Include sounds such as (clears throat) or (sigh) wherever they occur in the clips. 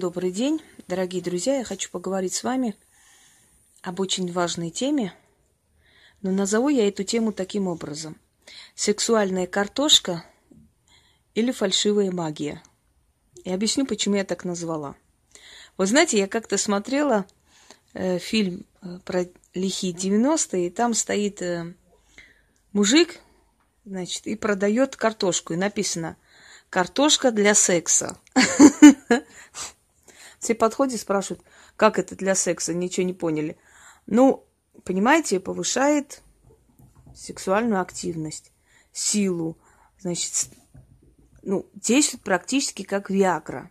Добрый день, дорогие друзья. Я хочу поговорить с вами об очень важной теме, но назову я эту тему таким образом. Сексуальная картошка или фальшивая магия. И объясню, почему я так назвала. Вы знаете, я как-то смотрела э, фильм э, про лихие 90-е, и там стоит э, мужик, значит, и продает картошку. И написано «Картошка для секса». (laughs) Все подходят, спрашивают, как это для секса, ничего не поняли. Ну, понимаете, повышает сексуальную активность, силу, значит, ну, действует практически как Виагра.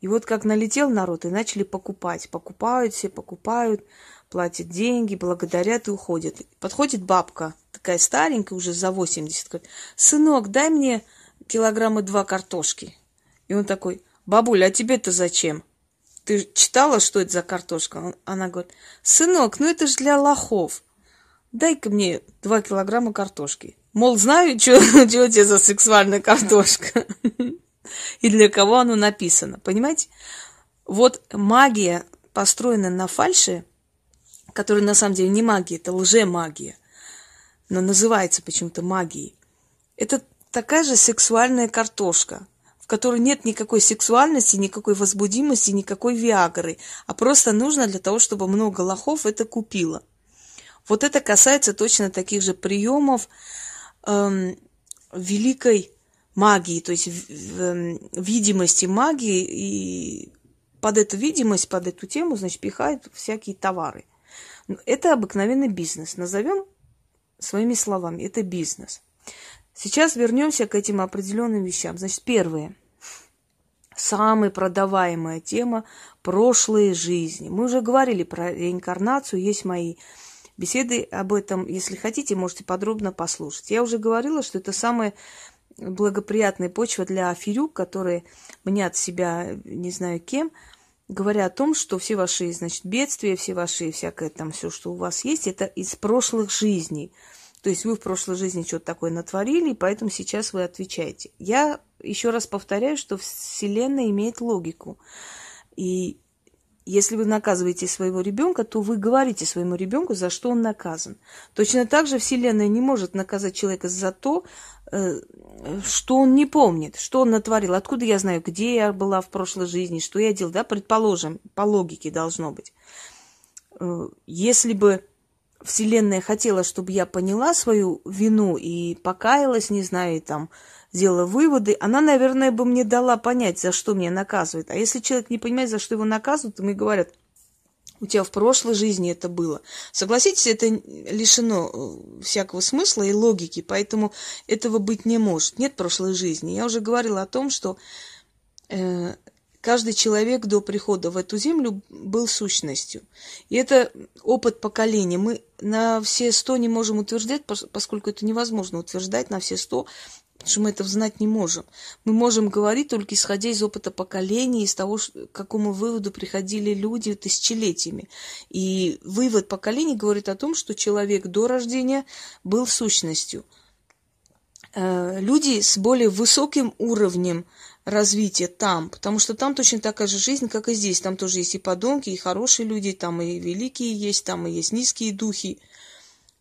И вот как налетел народ, и начали покупать. Покупают все, покупают, платят деньги, благодарят и уходят. Подходит бабка, такая старенькая, уже за 80, говорит, сынок, дай мне килограмма два картошки. И он такой, бабуля, а тебе-то зачем? Ты читала, что это за картошка? Она говорит, сынок, ну это же для лохов. Дай-ка мне два килограмма картошки. Мол, знаю, что (laughs) у тебя за сексуальная картошка. (laughs) И для кого оно написано. Понимаете? Вот магия, построенная на фальше, которая на самом деле не магия, это лже-магия, но называется почему-то магией. Это такая же сексуальная картошка, которой нет никакой сексуальности, никакой возбудимости, никакой виагры, а просто нужно для того, чтобы много лохов это купило. Вот это касается точно таких же приемов эм, великой магии, то есть эм, видимости магии, и под эту видимость, под эту тему, значит, пихают всякие товары. Это обыкновенный бизнес. Назовем своими словами, это бизнес. Сейчас вернемся к этим определенным вещам. Значит, первое. Самая продаваемая тема – прошлые жизни. Мы уже говорили про реинкарнацию, есть мои беседы об этом. Если хотите, можете подробно послушать. Я уже говорила, что это самая благоприятная почва для аферюк, которые мнят себя не знаю кем, говоря о том, что все ваши, значит, бедствия, все ваши, всякое там, все, что у вас есть, это из прошлых жизней – то есть вы в прошлой жизни что-то такое натворили, и поэтому сейчас вы отвечаете. Я еще раз повторяю, что Вселенная имеет логику. И если вы наказываете своего ребенка, то вы говорите своему ребенку, за что он наказан. Точно так же Вселенная не может наказать человека за то, э, что он не помнит, что он натворил. Откуда я знаю, где я была в прошлой жизни, что я делал, да, предположим, по логике должно быть. Э, если бы Вселенная хотела, чтобы я поняла свою вину и покаялась, не знаю, и там сделала выводы, она, наверное, бы мне дала понять, за что меня наказывает. А если человек не понимает, за что его наказывают, то мне говорят, у тебя в прошлой жизни это было. Согласитесь, это лишено э, всякого смысла и логики, поэтому этого быть не может. Нет прошлой жизни. Я уже говорила о том, что э, Каждый человек до прихода в эту землю был сущностью. И это опыт поколения. Мы на все сто не можем утверждать, поскольку это невозможно утверждать на все сто, потому что мы это знать не можем. Мы можем говорить только исходя из опыта поколения, из того, к какому выводу приходили люди тысячелетиями. И вывод поколений говорит о том, что человек до рождения был сущностью. Э, люди с более высоким уровнем развитие там, потому что там точно такая же жизнь, как и здесь. Там тоже есть и подонки, и хорошие люди, там и великие есть, там и есть низкие духи.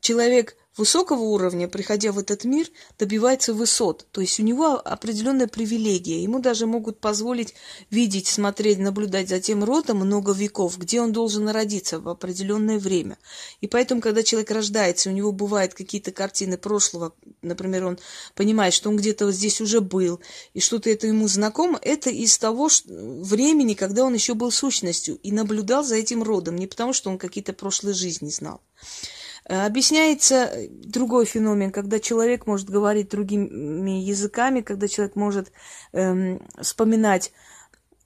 Человек высокого уровня, приходя в этот мир, добивается высот. То есть у него определенная привилегия. Ему даже могут позволить видеть, смотреть, наблюдать за тем родом много веков, где он должен родиться в определенное время. И поэтому, когда человек рождается, у него бывают какие-то картины прошлого, например, он понимает, что он где-то вот здесь уже был, и что-то это ему знакомо, это из того времени, когда он еще был сущностью и наблюдал за этим родом, не потому что он какие-то прошлые жизни знал. Э, объясняется другой феномен, когда человек может говорить другими языками, когда человек может эм, вспоминать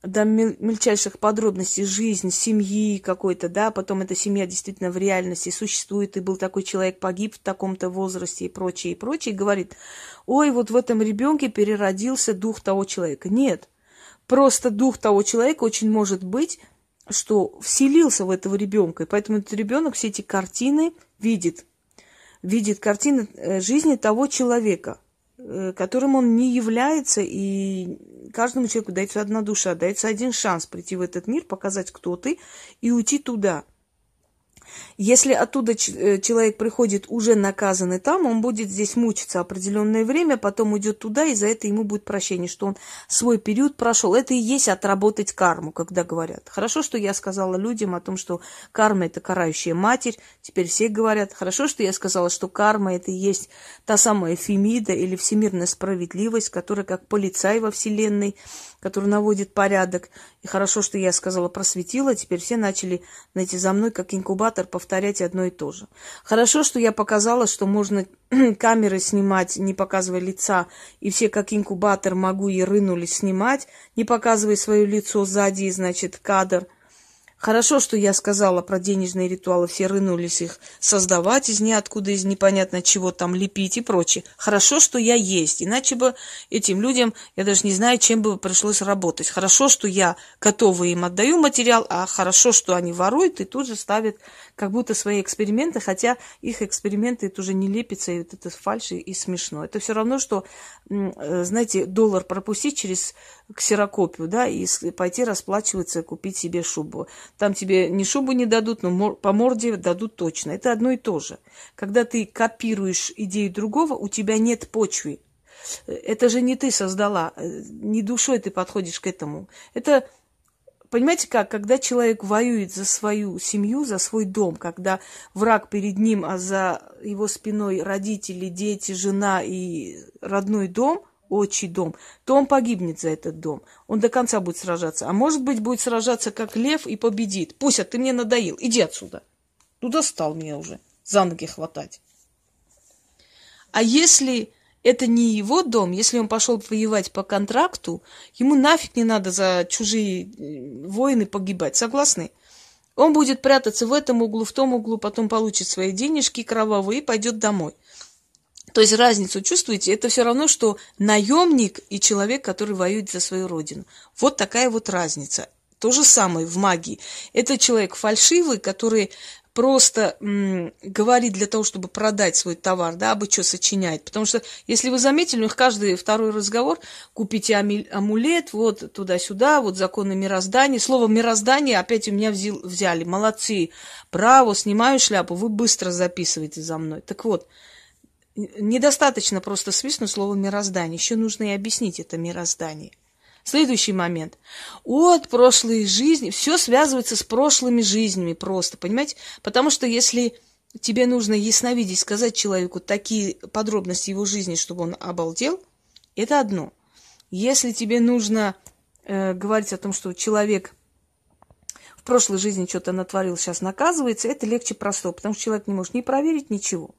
до мельчайших подробностей жизнь семьи какой-то, да, потом эта семья действительно в реальности существует, и был такой человек, погиб в таком-то возрасте и прочее, и прочее, и говорит, ой, вот в этом ребенке переродился дух того человека. Нет, просто дух того человека очень может быть, что вселился в этого ребенка, и поэтому этот ребенок все эти картины видит, видит картины э, жизни того человека, э, которым он не является, и каждому человеку дается одна душа, дается один шанс прийти в этот мир, показать, кто ты, и уйти туда. Если оттуда э, человек приходит уже наказанный там, он будет здесь мучиться определенное время, потом уйдет туда, и за это ему будет прощение, что он свой период прошел. Это и есть отработать карму, когда говорят. Хорошо, что я сказала людям о том, что карма – это карающая матерь. Теперь все говорят. Хорошо, что я сказала, что карма – это и есть та самая Фемида или всемирная справедливость, которая как полицай во Вселенной – который наводит порядок. И хорошо, что я сказала просветила, теперь все начали, знаете, за мной как инкубатор повторять одно и то же. Хорошо, что я показала, что можно (clears throat) камеры снимать, не показывая лица, и все как инкубатор могу и рынулись снимать, не показывая свое лицо сзади, значит, кадр – Хорошо, что я сказала про денежные ритуалы, все рынулись их создавать из ниоткуда, из непонятно чего там лепить и прочее. Хорошо, что я есть, иначе бы этим людям, я даже не знаю, чем бы пришлось работать. Хорошо, что я готова им отдаю материал, а хорошо, что они воруют и тут же ставят как будто свои эксперименты, хотя их эксперименты это уже не лепится, и вот это фальши и смешно. Это все равно, что, э, знаете, доллар пропустить через ксерокопию, да, и пойти расплачиваться, купить себе шубу. Там тебе ни шубу не дадут, но по морде дадут точно. Это одно и то же. Когда ты копируешь идею другого, у тебя нет почвы. Это же не ты создала, э, не душой ты подходишь к этому. Это Понимаете как, когда человек воюет за свою семью, за свой дом, когда враг перед ним, а за его спиной родители, дети, жена и родной дом, отчий дом, то он погибнет за этот дом. Он до конца будет сражаться. А может быть, будет сражаться как лев и победит. Пусть, ты мне надоел, иди отсюда. Ну, достал меня уже за ноги хватать. А если это не его дом. Если он пошел воевать по контракту, ему нафиг не надо за чужие э, войны погибать. Согласны? Он будет прятаться в этом углу, в том углу, потом получит свои денежки кровавые и пойдет домой. То есть разницу чувствуете? Это все равно, что наемник и человек, который воюет за свою родину. Вот такая вот разница. То же самое в магии. Это человек фальшивый, который просто м, говорит для того, чтобы продать свой товар, да, абы что сочиняет. Потому что, если вы заметили, у них каждый второй разговор, купите амулет, вот туда-сюда, вот законы мироздания. Слово мироздание опять у меня взял, взяли. Молодцы, браво, снимаю шляпу, вы быстро записываете за мной. Так вот, недостаточно просто свистнуть слово мироздание, еще нужно и объяснить это мироздание. Следующий момент. От прошлой жизни. Все связывается с прошлыми жизнями просто, понимаете? Потому что если тебе нужно ясновидеть, сказать человеку такие подробности его жизни, чтобы он обалдел, это одно. Если тебе нужно э, говорить о том, что человек в прошлой жизни что-то натворил, сейчас наказывается, это легче простого, потому что человек не может не проверить ничего.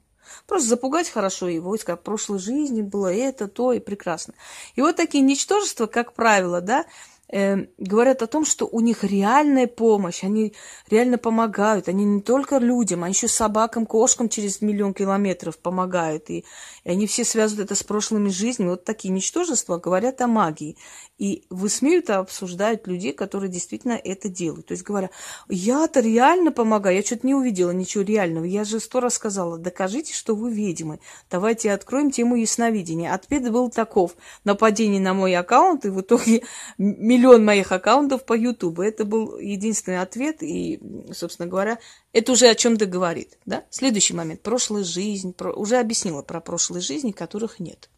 Просто запугать хорошо его, и сказать, в прошлой жизни было это, то, и прекрасно. И вот такие ничтожества, как правило, да, э, говорят о том, что у них реальная помощь, они реально помогают, они не только людям, а еще собакам, кошкам через миллион километров помогают, и, и они все связывают это с прошлыми жизнями. Вот такие ничтожества говорят о магии. И высмеют и обсуждают людей, которые действительно это делают. То есть говоря, я-то реально помогаю, я что-то не увидела ничего реального. Я же сто раз сказала, докажите, что вы ведьмы. Давайте откроем тему ясновидения. Ответ был таков. Нападение на мой аккаунт, и в итоге миллион моих аккаунтов по Ютубу. Это был единственный ответ, и, собственно говоря, это уже о чем-то говорит. Да? Следующий момент. Прошлая жизнь. Про... Уже объяснила про прошлые жизни, которых нет.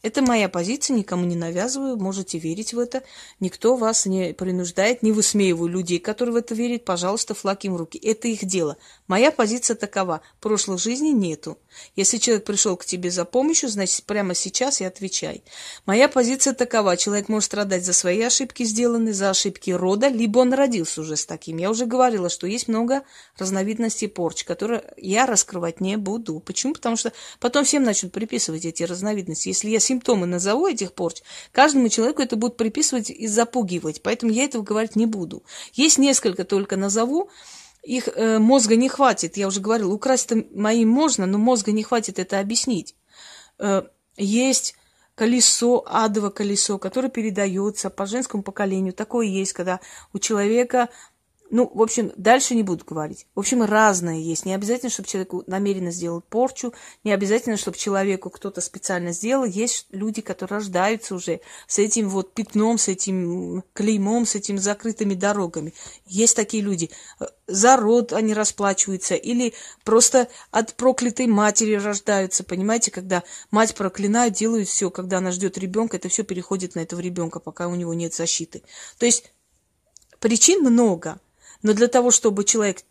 Это моя позиция, никому не навязываю, можете верить в это. Никто вас не принуждает, не высмеиваю людей, которые в это верят. Пожалуйста, флаг им в руки. Это их дело. Моя позиция такова. Прошлой жизни нету. Если человек пришел к тебе за помощью, значит, прямо сейчас и отвечай. Моя позиция такова. Человек может страдать за свои ошибки сделанные, за ошибки рода, либо он родился уже с таким. Я уже говорила, что есть много разновидностей порч, которые я раскрывать не буду. Почему? Потому что потом всем начнут приписывать эти разновидности. Если я симптомы назову этих порч, каждому человеку это будут приписывать и запугивать. Поэтому я этого говорить не буду. Есть несколько только назову, их э, мозга не хватит. Я уже говорила, украсть моим можно, но мозга не хватит это объяснить. Э, есть колесо, адово колесо, которое передается по женскому поколению. Такое есть, когда у человека Ну, в общем, дальше не буду говорить. В общем, разное есть. Не обязательно, чтобы человеку намеренно сделал порчу, не обязательно, чтобы человеку кто-то специально сделал. Есть люди, которые рождаются уже с этим вот пятном, с этим клеймом, с этими закрытыми дорогами. Есть такие люди. За род они расплачиваются или просто от проклятой матери рождаются. Понимаете, когда мать проклинает, делают все, когда она ждет ребенка, это все переходит на этого ребенка, пока у него нет защиты. То есть причин много. Но для того, чтобы человек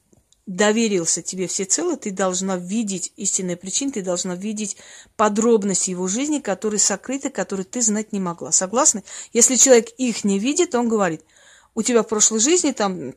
доверился тебе всецело, ты должна видеть истинные причины, ты должна видеть подробности его жизни, которые сокрыты, которые ты знать не могла. Согласны? Если человек их не видит, он говорит, у тебя в прошлой жизни там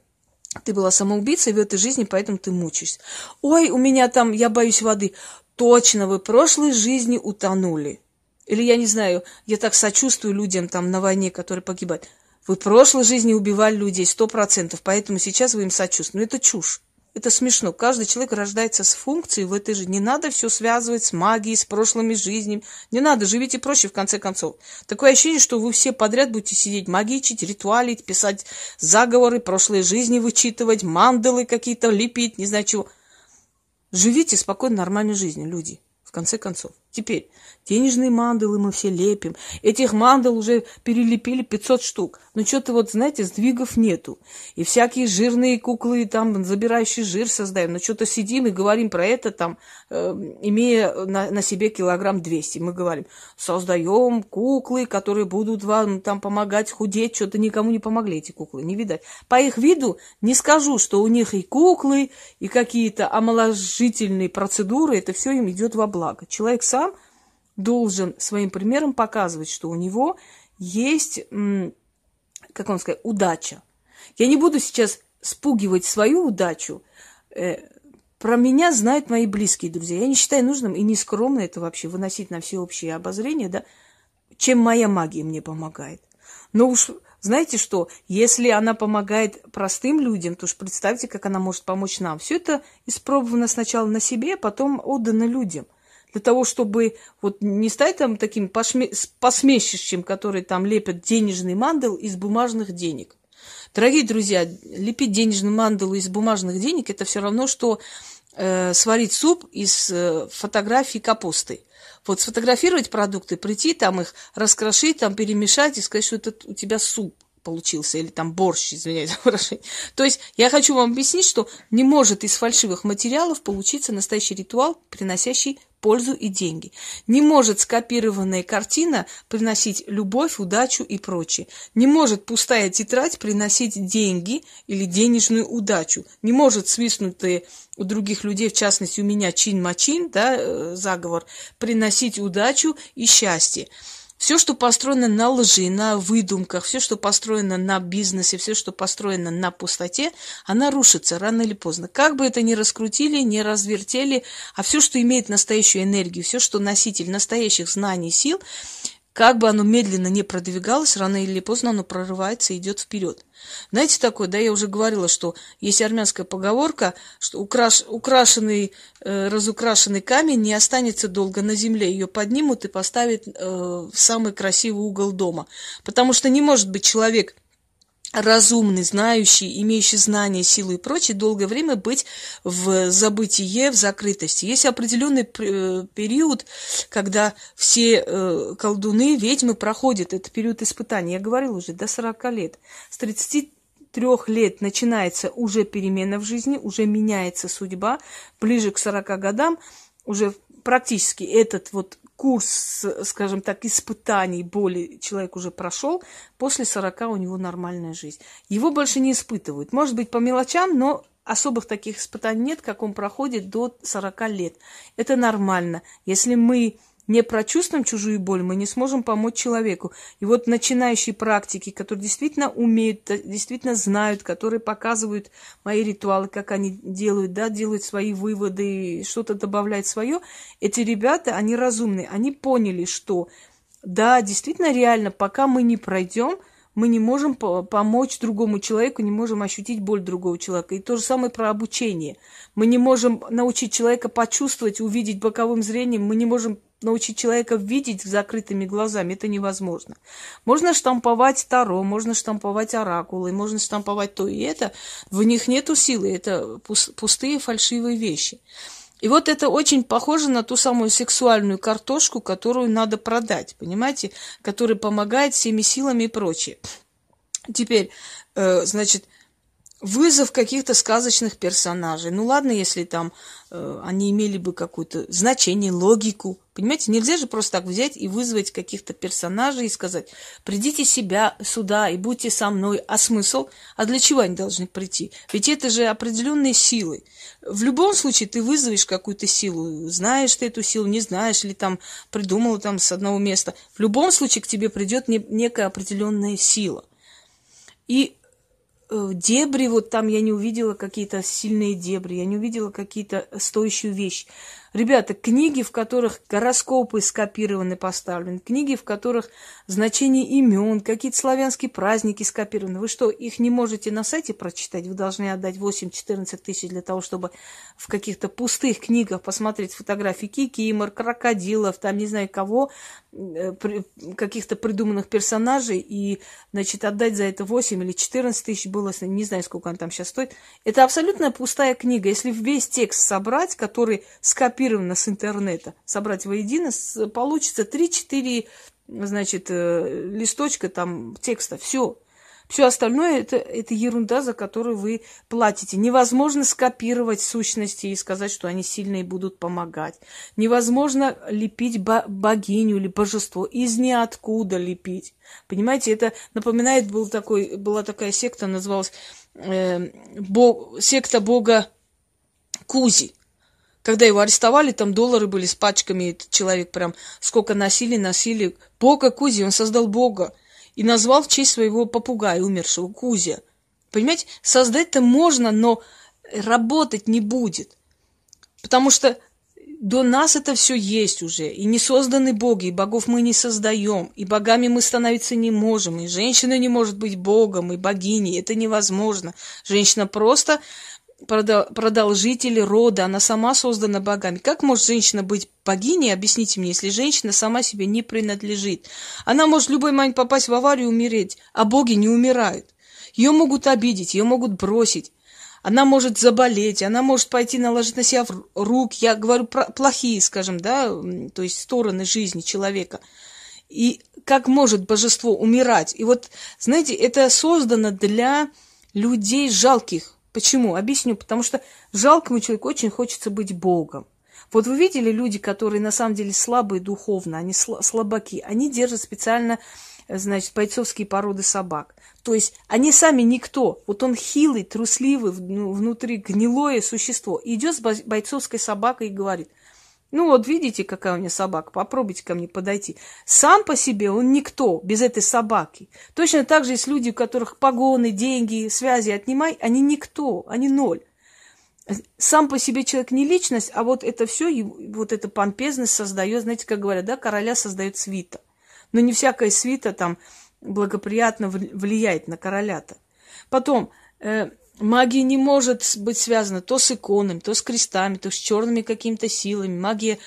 ты была самоубийцей в этой жизни, поэтому ты мучаешься. Ой, у меня там, я боюсь воды. Точно, вы в прошлой жизни утонули. Или я не знаю, я так сочувствую людям там на войне, которые погибают. Вы в прошлой жизни убивали людей сто процентов, поэтому сейчас вы им сочувствуете. Но это чушь. Это смешно. Каждый человек рождается с функцией в этой жизни. Не надо все связывать с магией, с прошлыми жизнями. Не надо, живите проще, в конце концов. Такое ощущение, что вы все подряд будете сидеть магичить, ритуалить, писать заговоры, прошлые жизни вычитывать, мандалы какие-то лепить, не знаю чего. Живите спокойно, нормальной жизнью, люди, в конце концов. Теперь, денежные мандалы мы все лепим. Этих мандал уже перелепили 500 штук. Но что-то вот, знаете, сдвигов нету. И всякие жирные куклы, там, забирающие жир создаем. Но что-то сидим и говорим про это, там, э, имея на, на себе килограмм 200. Мы говорим, создаем куклы, которые будут вам там помогать худеть. Что-то никому не помогли эти куклы, не видать. По их виду не скажу, что у них и куклы, и какие-то омоложительные процедуры, это все им идет во благо. Человек сам должен своим примером показывать, что у него есть, как он сказать, удача. Я не буду сейчас спугивать свою удачу. Э, про меня знают мои близкие друзья. Я не считаю нужным и не скромно это вообще выносить на всеобщее обозрение, да, чем моя магия мне помогает. Но уж знаете что, если она помогает простым людям, то уж представьте, как она может помочь нам. Все это испробовано сначала на себе, а потом отдано людям – для того, чтобы вот не стать там таким пошме... посмешищем, который там лепят денежный мандал из бумажных денег. Дорогие друзья, лепить денежный мандал из бумажных денег это все равно, что э, сварить суп из э, фотографий капусты. Вот сфотографировать продукты, прийти там их раскрошить, там перемешать и сказать, что это у тебя суп получился, или там борщ, извиняюсь за выражение. То есть я хочу вам объяснить, что не может из фальшивых материалов получиться настоящий ритуал, приносящий пользу и деньги. Не может скопированная картина приносить любовь, удачу и прочее. Не может пустая тетрадь приносить деньги или денежную удачу. Не может свистнутые у других людей, в частности у меня чин-мачин, да, э, заговор, приносить удачу и счастье. Все, что построено на лжи, на выдумках, все, что построено на бизнесе, все, что построено на пустоте, она рушится рано или поздно. Как бы это ни раскрутили, ни развертели, а все, что имеет настоящую энергию, все, что носитель настоящих знаний, сил, как бы оно медленно не продвигалось, рано или поздно оно прорывается и идет вперед. Знаете такое, да, я уже говорила, что есть армянская поговорка, что украш, украшенный, э, разукрашенный камень не останется долго на земле, ее поднимут и поставят э, в самый красивый угол дома. Потому что не может быть человек разумный, знающий, имеющий знания, силу и прочее, долгое время быть в забытие, в закрытости. Есть определенный э, период, когда все э, колдуны, ведьмы проходят этот период испытаний. Я говорила уже, до 40 лет. С 33 лет начинается уже перемена в жизни, уже меняется судьба. Ближе к 40 годам уже практически этот вот курс, скажем так, испытаний, боли человек уже прошел, после 40 у него нормальная жизнь. Его больше не испытывают. Может быть, по мелочам, но особых таких испытаний нет, как он проходит до 40 лет. Это нормально. Если мы не прочувствуем чужую боль, мы не сможем помочь человеку. И вот начинающие практики, которые действительно умеют, действительно знают, которые показывают мои ритуалы, как они делают, да, делают свои выводы, что-то добавляют свое, эти ребята, они разумные, они поняли, что да, действительно реально, пока мы не пройдем, мы не можем помочь другому человеку, не можем ощутить боль другого человека. И то же самое про обучение. Мы не можем научить человека почувствовать, увидеть боковым зрением, мы не можем научить человека видеть закрытыми глазами, это невозможно. Можно штамповать Таро, можно штамповать оракулы, можно штамповать то и это. В них нету силы, это пустые фальшивые вещи. И вот это очень похоже на ту самую сексуальную картошку, которую надо продать, понимаете, которая помогает всеми силами и прочее. Теперь, э, значит, вызов каких-то сказочных персонажей. Ну ладно, если там э, они имели бы какое-то значение, логику. Понимаете, нельзя же просто так взять и вызвать каких-то персонажей и сказать, придите себя сюда и будьте со мной. А смысл? А для чего они должны прийти? Ведь это же определенные силы. В любом случае ты вызовешь какую-то силу. Знаешь ты эту силу, не знаешь, или там придумал там с одного места. В любом случае к тебе придет некая определенная сила. И дебри, вот там я не увидела какие-то сильные дебри, я не увидела какие-то стоящие вещи. Ребята, книги, в которых гороскопы скопированы, поставлены, книги, в которых значение имен, какие-то славянские праздники скопированы. Вы что, их не можете на сайте прочитать? Вы должны отдать 8-14 тысяч для того, чтобы в каких-то пустых книгах посмотреть фотографии кикимор, крокодилов, там не знаю кого, э, каких-то придуманных персонажей, и, значит, отдать за это 8 или 14 тысяч было, не знаю, сколько он там сейчас стоит. Это абсолютно пустая книга. Если весь текст собрать, который скопирован скопировано с интернета, собрать воедино, получится 3-4, значит, э, листочка там текста. Все. Все остальное это, это ерунда, за которую вы платите. Невозможно скопировать сущности и сказать, что они сильные будут помогать. Невозможно лепить богиню или божество. Из ниоткуда лепить. Понимаете, это напоминает, был такой, была такая секта, называлась э, бог, секта бога Кузи. Когда его арестовали, там доллары были с пачками, этот человек прям сколько носили, носили. Бога Кузи, он создал Бога. И назвал в честь своего попугая, умершего, Кузя. Понимаете, создать-то можно, но работать не будет. Потому что до нас это все есть уже. И не созданы боги, и богов мы не создаем. И богами мы становиться не можем. И женщина не может быть богом, и богиней. Это невозможно. Женщина просто продолжитель рода, она сама создана богами. Как может женщина быть богиней, объясните мне, если женщина сама себе не принадлежит? Она может в любой момент попасть в аварию и умереть, а боги не умирают. Ее могут обидеть, ее могут бросить. Она может заболеть, она может пойти наложить на себя рук. Я говорю про плохие, скажем, да, то есть стороны жизни человека. И как может божество умирать? И вот, знаете, это создано для людей жалких, Почему? Объясню. Потому что жалкому человеку очень хочется быть Богом. Вот вы видели люди, которые на самом деле слабые духовно, они слабаки, они держат специально, значит, бойцовские породы собак. То есть они сами никто. Вот он хилый, трусливый, ну, внутри гнилое существо. идет с бойцовской собакой и говорит, ну вот видите, какая у меня собака, попробуйте ко мне подойти. Сам по себе он никто без этой собаки. Точно так же есть люди, у которых погоны, деньги, связи отнимай, они никто, они ноль. Сам по себе человек не личность, а вот это все, вот эта помпезность создает, знаете, как говорят, да, короля создает свита. Но не всякая свита там благоприятно влияет на короля-то. Потом, э, Магия не может быть связана то с иконами, то с крестами, то с черными какими-то силами. Магия,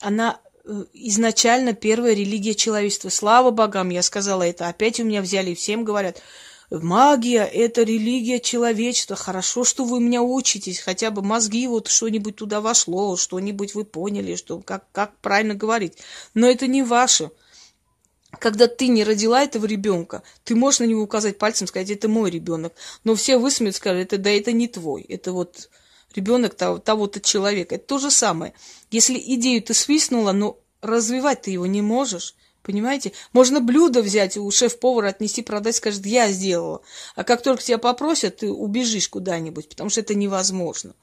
она э, изначально первая религия человечества. Слава богам, я сказала это. Опять у меня взяли всем говорят, магия – это религия человечества. Хорошо, что вы меня учитесь, хотя бы мозги, вот что-нибудь туда вошло, что-нибудь вы поняли, что, как, как правильно говорить. Но это не ваше когда ты не родила этого ребенка, ты можешь на него указать пальцем, сказать, это мой ребенок. Но все высмеют, скажут, это да, это не твой, это вот ребенок того, того-то человека. Это то же самое. Если идею ты свистнула, но развивать ты его не можешь. Понимаете? Можно блюдо взять у шеф-повара, отнести, продать, скажет, я сделала. А как только тебя попросят, ты убежишь куда-нибудь, потому что это невозможно.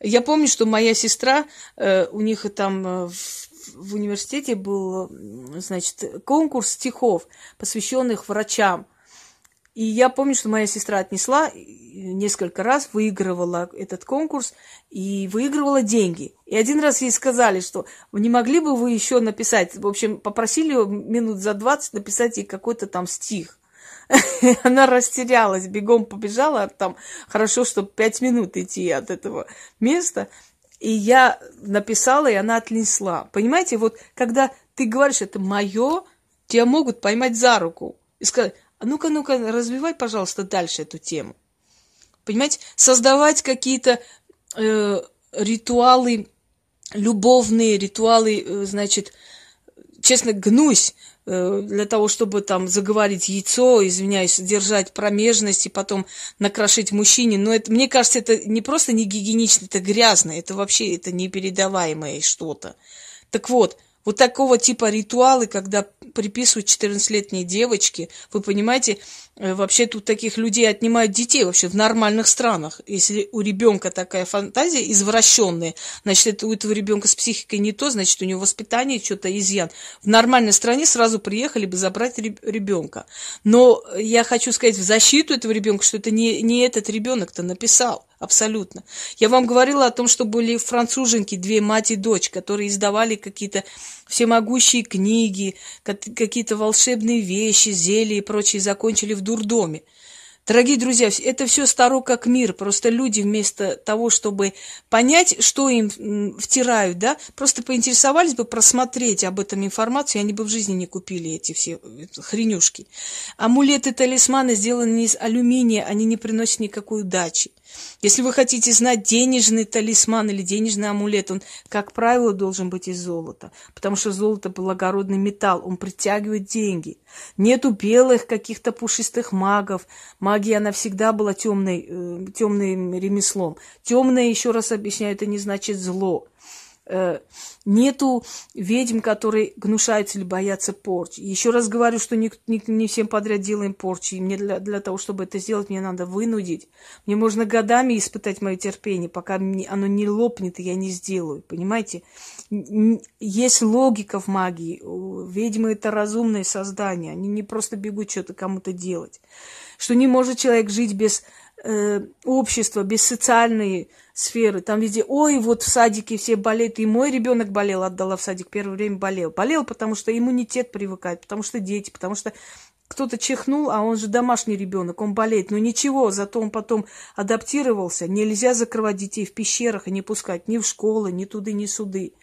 Я помню, что моя сестра, э, у них там э, в в университете был, значит, конкурс стихов, посвященных врачам. И я помню, что моя сестра отнесла несколько раз, выигрывала этот конкурс и выигрывала деньги. И один раз ей сказали, что не могли бы вы еще написать, в общем, попросили ее минут за 20 написать ей какой-то там стих. (laughs) Она растерялась, бегом побежала, там хорошо, что пять минут идти от этого места. И я написала, и она отнесла. Понимаете, вот когда ты говоришь, это мое, тебя могут поймать за руку и сказать, а ну-ка, ну-ка, развивай, пожалуйста, дальше эту тему. Понимаете, создавать какие-то э, ритуалы, любовные ритуалы, э, значит, честно, гнусь для того, чтобы там заговорить яйцо, извиняюсь, держать промежность и потом накрошить мужчине. Но это, мне кажется, это не просто не гигиенично, это грязно, это вообще это непередаваемое что-то. Так вот, вот такого типа ритуалы, когда приписывают 14-летней девочке, вы понимаете, э, вообще тут таких людей отнимают детей вообще в нормальных странах. Если у ребенка такая фантазия извращенная, значит, это у этого ребенка с психикой не то, значит, у него воспитание что-то изъян. В нормальной стране сразу приехали бы забрать ребенка. Но я хочу сказать в защиту этого ребенка, что это не, не этот ребенок-то написал. Абсолютно. Я вам говорила о том, что были француженки, две мать и дочь, которые издавали какие-то всемогущие книги, какие-то волшебные вещи, зелья и прочее, закончили в дурдоме. Дорогие друзья, это все старо как мир. Просто люди вместо того, чтобы понять, что им втирают, да, просто поинтересовались бы просмотреть об этом информацию, и они бы в жизни не купили эти все э, хренюшки. Амулеты, талисманы сделаны из алюминия, они не приносят никакой удачи. Если вы хотите знать денежный талисман или денежный амулет, он, как правило, должен быть из золота, потому что золото – благородный металл, он притягивает деньги. Нету белых каких-то пушистых магов. Магия, она всегда была темной, э, темным ремеслом. Темное, еще раз объясняю, это не значит зло. Э, нету ведьм, которые гнушаются или боятся порчи. Еще раз говорю, что не, не, не всем подряд делаем порчи. И мне для, для того, чтобы это сделать, мне надо вынудить. Мне можно годами испытать мое терпение, пока мне, оно не лопнет, и я не сделаю. Понимаете? Есть логика в магии. Ведьмы – это разумные создания. Они не просто бегут что-то кому-то делать. Что не может человек жить без э, общества, без социальной сферы. Там везде, ой, вот в садике все болеют. И мой ребенок болел, отдала в садик, первое время болел. Болел, потому что иммунитет привыкает, потому что дети, потому что кто-то чихнул, а он же домашний ребенок, он болеет. Но ничего, зато он потом адаптировался. Нельзя закрывать детей в пещерах и не пускать ни в школы, ни туды, ни суды.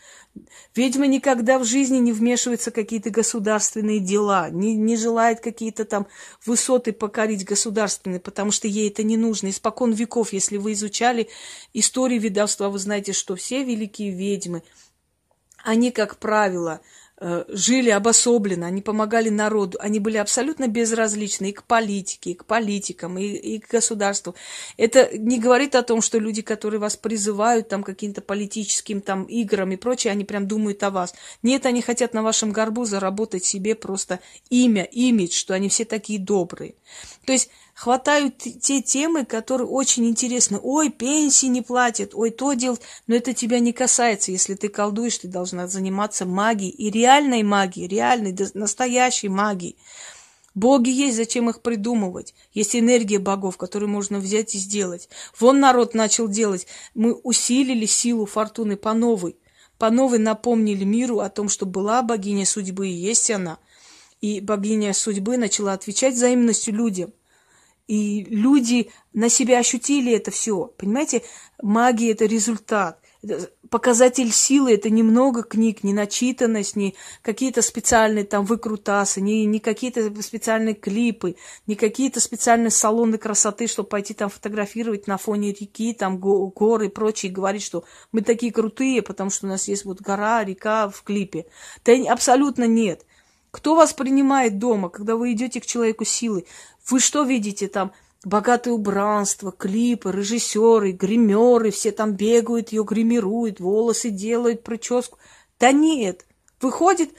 Ведьма никогда в жизни не вмешивается в какие-то государственные дела, не, не желает какие-то там высоты покорить государственные, потому что ей это не нужно. Испокон веков, если вы изучали историю ведовства, вы знаете, что все великие ведьмы, они, как правило, жили обособленно, они помогали народу, они были абсолютно безразличны и к политике, и к политикам, и, и к государству. Это не говорит о том, что люди, которые вас призывают там каким-то политическим там играм и прочее, они прям думают о вас. Нет, они хотят на вашем горбу заработать себе просто имя, имидж, что они все такие добрые. То есть хватают те темы, которые очень интересны. Ой, пенсии не платят, ой, то делать. Но это тебя не касается. Если ты колдуешь, ты должна заниматься магией. И реальной магией, реальной, настоящей магией. Боги есть, зачем их придумывать? Есть энергия богов, которую можно взять и сделать. Вон народ начал делать. Мы усилили силу фортуны по новой. По новой напомнили миру о том, что была богиня судьбы и есть она. И богиня судьбы начала отвечать взаимностью людям. И люди на себя ощутили это все. Понимаете, магия – это результат. Показатель силы – это немного книг, не начитанность, не какие-то специальные там выкрутасы, не, не какие-то специальные клипы, не какие-то специальные салоны красоты, чтобы пойти там фотографировать на фоне реки, там горы и прочее, и говорить, что мы такие крутые, потому что у нас есть вот гора, река в клипе. Да абсолютно нет. Кто вас принимает дома, когда вы идете к человеку силы? Вы что видите там? Богатое убранство, клипы, режиссеры, гримеры, все там бегают, ее гримируют, волосы делают, прическу. Да нет. Выходит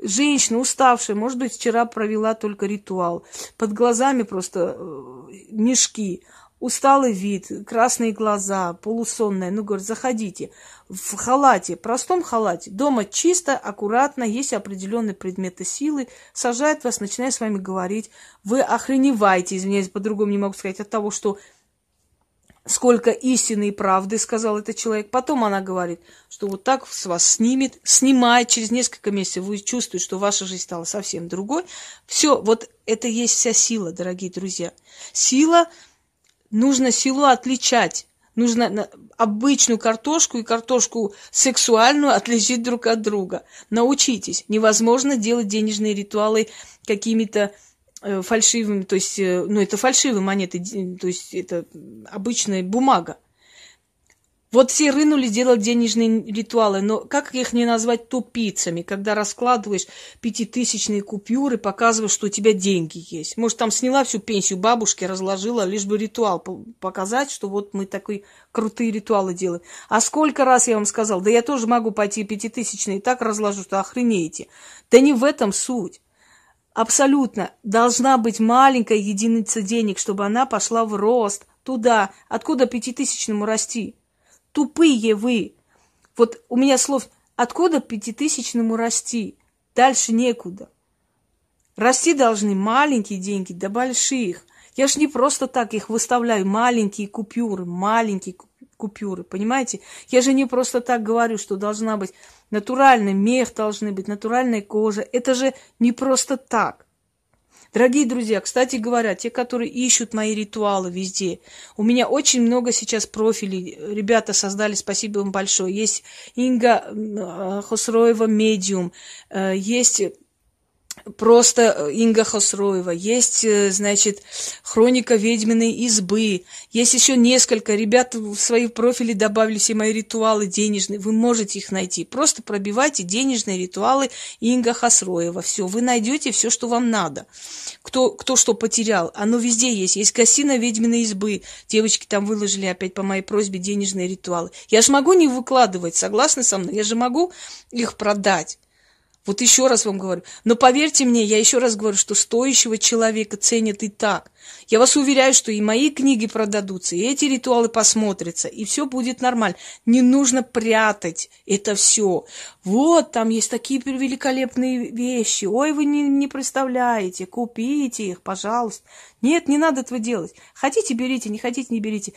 женщина уставшая, может быть, вчера провела только ритуал. Под глазами просто э, мешки усталый вид, красные глаза, полусонная. Ну, говорит, заходите в халате, простом халате. Дома чисто, аккуратно, есть определенные предметы силы. Сажает вас, начинает с вами говорить. Вы охреневаете, извиняюсь, по-другому не могу сказать, от того, что сколько истины и правды, сказал этот человек. Потом она говорит, что вот так с вас снимет, снимает, через несколько месяцев вы чувствуете, что ваша жизнь стала совсем другой. Все, вот это есть вся сила, дорогие друзья. Сила – нужно силу отличать. Нужно обычную картошку и картошку сексуальную отличить друг от друга. Научитесь. Невозможно делать денежные ритуалы какими-то э, фальшивыми, то есть, э, ну, это фальшивые монеты, то есть, это обычная бумага. Вот все рынули делать денежные ритуалы, но как их не назвать тупицами, когда раскладываешь пятитысячные купюры, показываешь, что у тебя деньги есть. Может, там сняла всю пенсию бабушки, разложила, лишь бы ритуал показать, что вот мы такие крутые ритуалы делаем. А сколько раз я вам сказал, да я тоже могу пойти пятитысячные так разложу, что охренеете. Да не в этом суть. Абсолютно. Должна быть маленькая единица денег, чтобы она пошла в рост. Туда. Откуда пятитысячному расти? Тупые вы. Вот у меня слов, откуда пятитысячному расти? Дальше некуда. Расти должны маленькие деньги до больших. Я ж не просто так их выставляю, маленькие купюры, маленькие купюры, понимаете? Я же не просто так говорю, что должна быть натуральный мех, должны быть натуральная кожа. Это же не просто так. Дорогие друзья, кстати говоря, те, которые ищут мои ритуалы везде, у меня очень много сейчас профилей. Ребята создали, спасибо вам большое. Есть Инга э, Хосроева Медиум, э, есть просто э, Инга Хосроева, есть, э, значит, Хроника ведьминой избы, есть еще несколько. Ребята в свои профили добавили все мои ритуалы денежные. Вы можете их найти. Просто пробивайте денежные ритуалы Инга Хосроева. Все, вы найдете все, что вам надо. Кто, кто что потерял. Оно везде есть. Есть Кассина ведьминой избы. Девочки там выложили опять по моей просьбе денежные ритуалы. Я же могу не выкладывать, согласны со мной? Я же могу их продать. Вот еще раз вам говорю. Но поверьте мне, я еще раз говорю, что стоящего человека ценят и так. Я вас уверяю, что и мои книги продадутся, и эти ритуалы посмотрятся, и все будет нормально. Не нужно прятать это все. Вот, там есть такие великолепные вещи. Ой, вы не, не представляете. Купите их, пожалуйста. Нет, не надо этого делать. Хотите, берите, не хотите, не берите.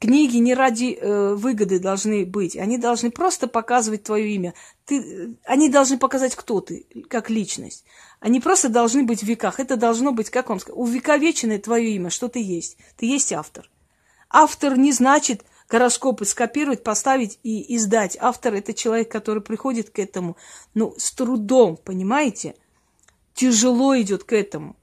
Книги не ради э, выгоды должны быть. Они должны просто показывать твое имя. Ты, они должны показать, кто ты, как личность. Они просто должны быть в веках. Это должно быть, как вам сказать, увековеченное твое имя, что ты есть. Ты есть автор. Автор не значит гороскопы скопировать, поставить и издать. Автор – это человек, который приходит к этому, ну, с трудом, понимаете? Тяжело идет к этому.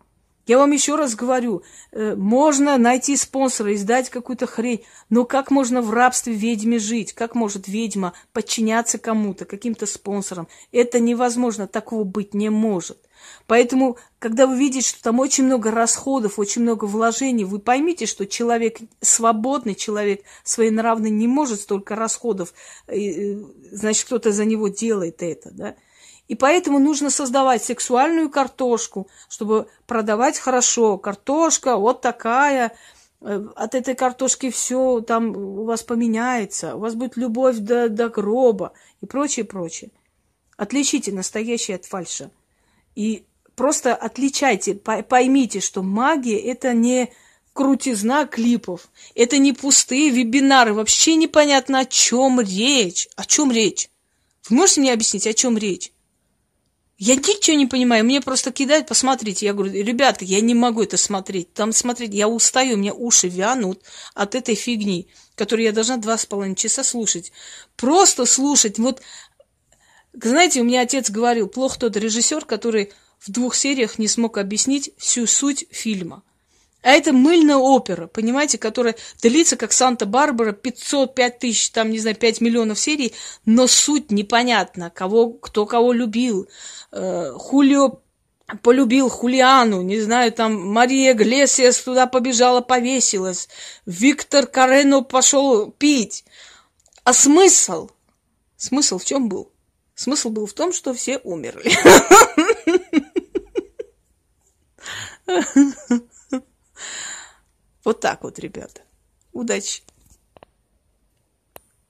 Я вам еще раз говорю, э, можно найти спонсора, издать какую-то хрень, но как можно в рабстве ведьме жить? Как может ведьма подчиняться кому-то, каким-то спонсорам? Это невозможно, такого быть не может. Поэтому, когда вы видите, что там очень много расходов, очень много вложений, вы поймите, что человек свободный, человек своенравный не может столько расходов, э, значит, кто-то за него делает это, да? И поэтому нужно создавать сексуальную картошку, чтобы продавать хорошо. Картошка вот такая, э, от этой картошки все там у вас поменяется, у вас будет любовь до, до гроба и прочее, прочее. Отличите настоящее от фальша. И просто отличайте, поймите, что магия это не крутизна клипов, это не пустые вебинары, вообще непонятно о чем речь. О чем речь? Вы можете мне объяснить, о чем речь? Я ничего не понимаю, мне просто кидают, посмотрите. Я говорю, ребятка, я не могу это смотреть. Там смотреть, я устаю, у меня уши вянут от этой фигни, которую я должна два с половиной часа слушать. Просто слушать. Вот, знаете, у меня отец говорил, плохо тот режиссер, который в двух сериях не смог объяснить всю суть фильма. А это мыльная опера, понимаете, которая длится, как Санта-Барбара, 500, 5 тысяч, там, не знаю, 5 миллионов серий, но суть непонятна, кого, кто кого любил. Э, Хулио полюбил Хулиану, не знаю, там Мария Глесиас туда побежала, повесилась, Виктор Карено пошел пить. А смысл? Смысл в чем был? Смысл был в том, что все умерли. (laughs) Вот так вот, ребята. Удачи!